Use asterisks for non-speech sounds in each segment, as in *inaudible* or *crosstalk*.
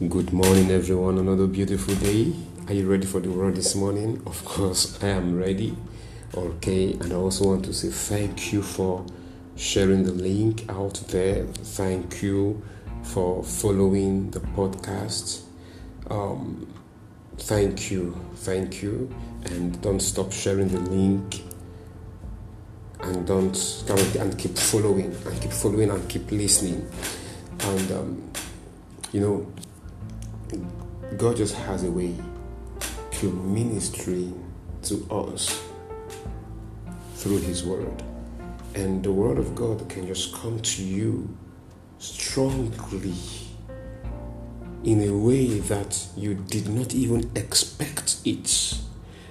Good morning, everyone. Another beautiful day. Are you ready for the word this morning? Of course, I am ready. Okay, and I also want to say thank you for sharing the link out there. Thank you for following the podcast. Um, thank you, thank you, and don't stop sharing the link. And don't come and keep following and keep following and keep listening. And um, you know, God just has a way to ministry to us through His Word. And the Word of God can just come to you strongly in a way that you did not even expect it.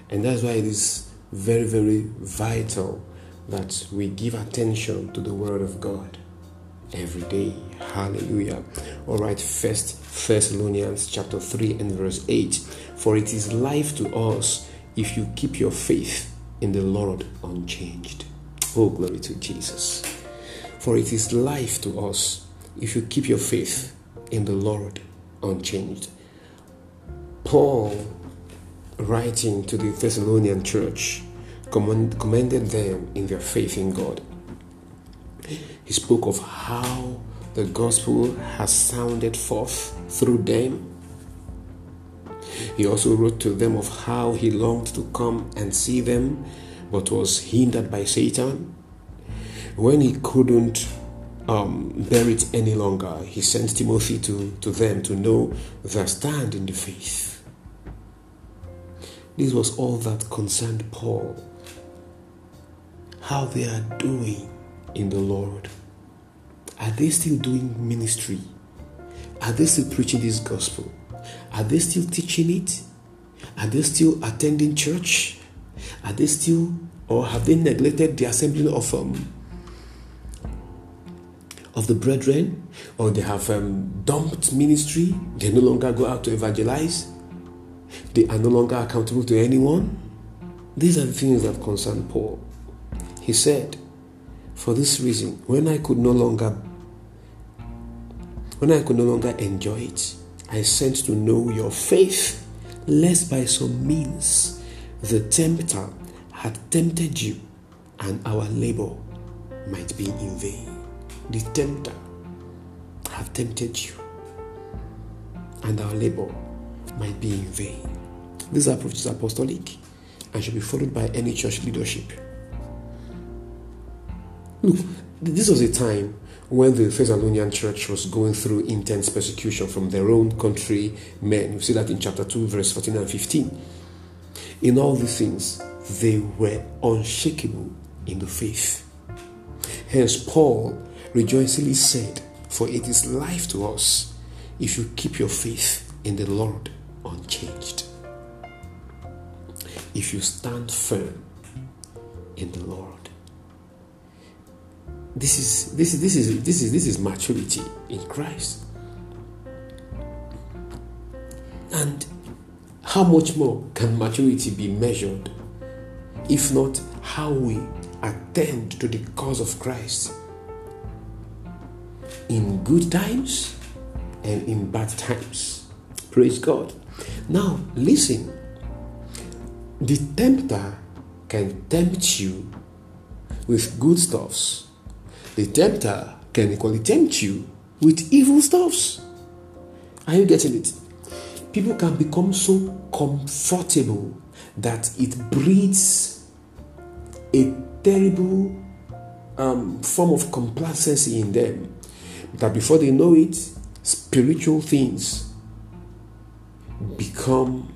And that's why it is very, very vital that we give attention to the Word of God every day. Hallelujah. All right, First Thessalonians chapter 3 and verse 8. For it is life to us if you keep your faith in the Lord unchanged. Oh, glory to Jesus. For it is life to us if you keep your faith in the Lord unchanged. Paul, writing to the Thessalonian church, commended them in their faith in God. He spoke of how the gospel has sounded forth through them. He also wrote to them of how he longed to come and see them, but was hindered by Satan. When he couldn't um, bear it any longer, he sent Timothy to, to them to know their stand in the faith. This was all that concerned Paul. How they are doing in the Lord. Are they still doing ministry? Are they still preaching this gospel? Are they still teaching it? Are they still attending church? Are they still, or have they neglected the assembly of um, of the brethren, or they have um, dumped ministry? They no longer go out to evangelize. They are no longer accountable to anyone. These are the things that concern Paul. He said, for this reason, when I could no longer when I could no longer enjoy it, I sent to know your faith, lest by some means the tempter had tempted you and our labor might be in vain. The tempter have tempted you and our labor might be in vain. This approach is apostolic and should be followed by any church leadership. Look, this was a time when the Thessalonian church was going through intense persecution from their own country men. You see that in chapter 2, verse 14 and 15. In all these things, they were unshakable in the faith. Hence, Paul rejoicingly said, For it is life to us if you keep your faith in the Lord unchanged. If you stand firm in the Lord. This is this is this is this is this is maturity in Christ. And how much more can maturity be measured if not how we attend to the cause of Christ in good times and in bad times? Praise God. Now, listen. The tempter can tempt you with good stuffs the tempter can equally tempt you with evil stuffs. Are you getting it? People can become so comfortable that it breeds a terrible um, form of complacency in them. That before they know it, spiritual things become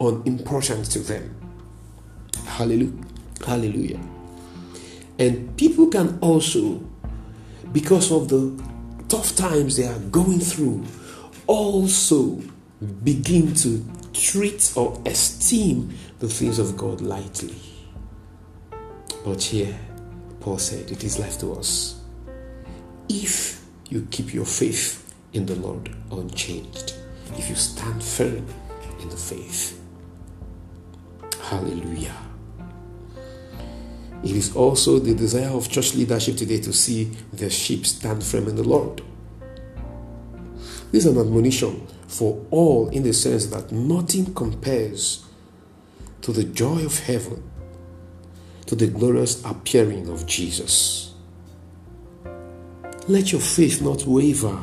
unimportant to them. Hallelujah. Hallelujah. And people can also, because of the tough times they are going through, also begin to treat or esteem the things of God lightly. But here, Paul said, it is left to us. If you keep your faith in the Lord unchanged, if you stand firm in the faith. Hallelujah. It is also the desire of church leadership today to see the sheep stand firm in the Lord. This is an admonition for all in the sense that nothing compares to the joy of heaven, to the glorious appearing of Jesus. Let your faith not waver.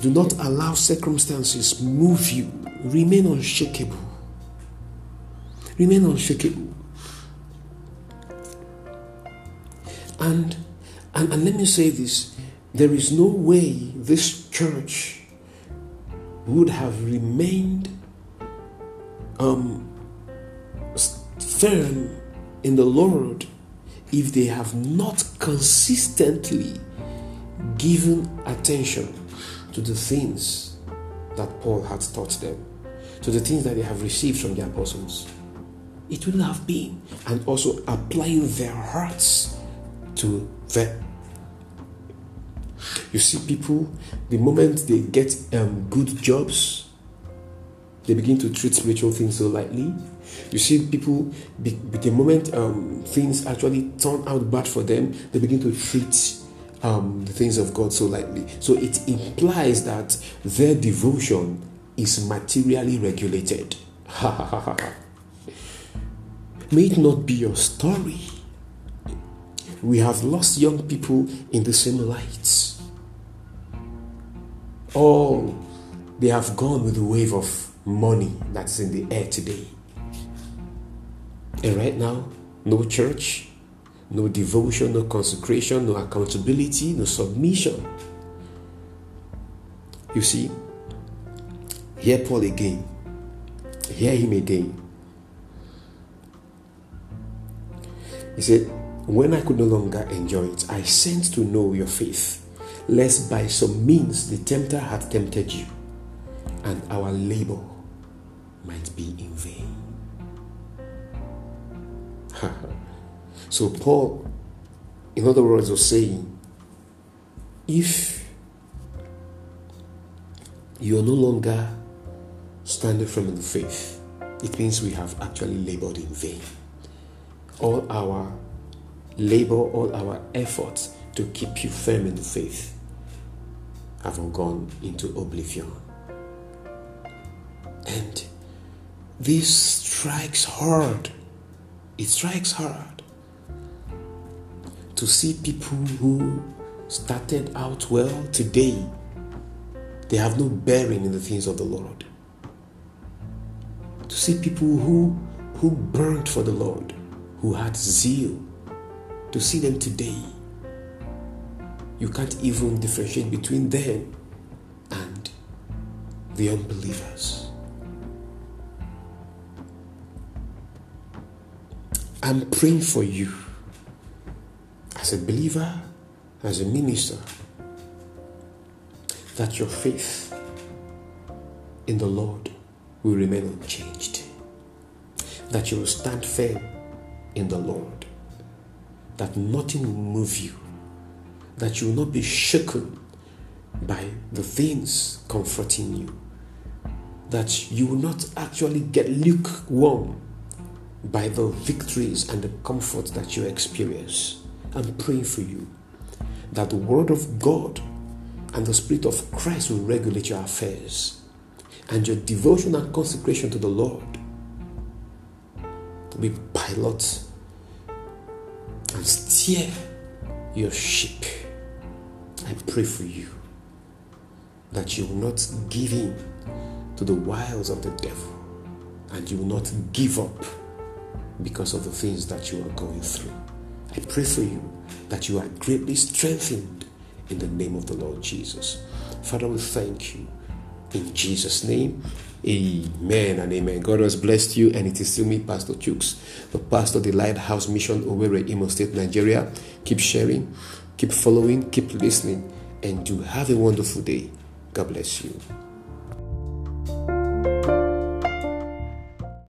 Do not allow circumstances move you. Remain unshakable. Remain unshakable. And, and, and let me say this there is no way this church would have remained um, firm in the Lord if they have not consistently given attention to the things that Paul had taught them, to the things that they have received from the apostles. It would have been, and also applying their hearts to them. You see, people, the moment they get um, good jobs, they begin to treat spiritual things so lightly. You see, people, the moment um, things actually turn out bad for them, they begin to treat um, the things of God so lightly. So it implies that their devotion is materially regulated. *laughs* May it not be your story. We have lost young people in the same light all they have gone with the wave of money that's in the air today. And right now, no church, no devotion, no consecration, no accountability, no submission. You see, hear Paul again. Hear him again. He said, When I could no longer enjoy it, I sent to know your faith lest by some means the tempter had tempted you, and our labor might be in vain. so, Paul, in other words, was saying, if you are no longer standing firm in the faith, it means we have actually labored in vain. All our labor, all our efforts to keep you firm in faith have gone into oblivion. And this strikes hard. It strikes hard to see people who started out well today, they have no bearing in the things of the Lord. To see people who, who burned for the Lord, who had zeal, to see them today you can't even differentiate between them and the unbelievers. I'm praying for you as a believer, as a minister, that your faith in the Lord will remain unchanged, that you will stand firm in the Lord, that nothing will move you that you will not be shaken by the things comforting you, that you will not actually get lukewarm by the victories and the comfort that you experience. I'm praying for you that the Word of God and the Spirit of Christ will regulate your affairs and your devotion and consecration to the Lord be pilot and your ship I pray for you that you will not give in to the wiles of the devil and you will not give up because of the things that you are going through. I pray for you that you are greatly strengthened in the name of the Lord Jesus. Father, we thank you in Jesus' name. Amen and amen. God has blessed you, and it is still me, Pastor Chooks, the pastor of the Lighthouse Mission Owerri, Imo State, Nigeria. Keep sharing, Keep following, keep listening, and do have a wonderful day. God bless you.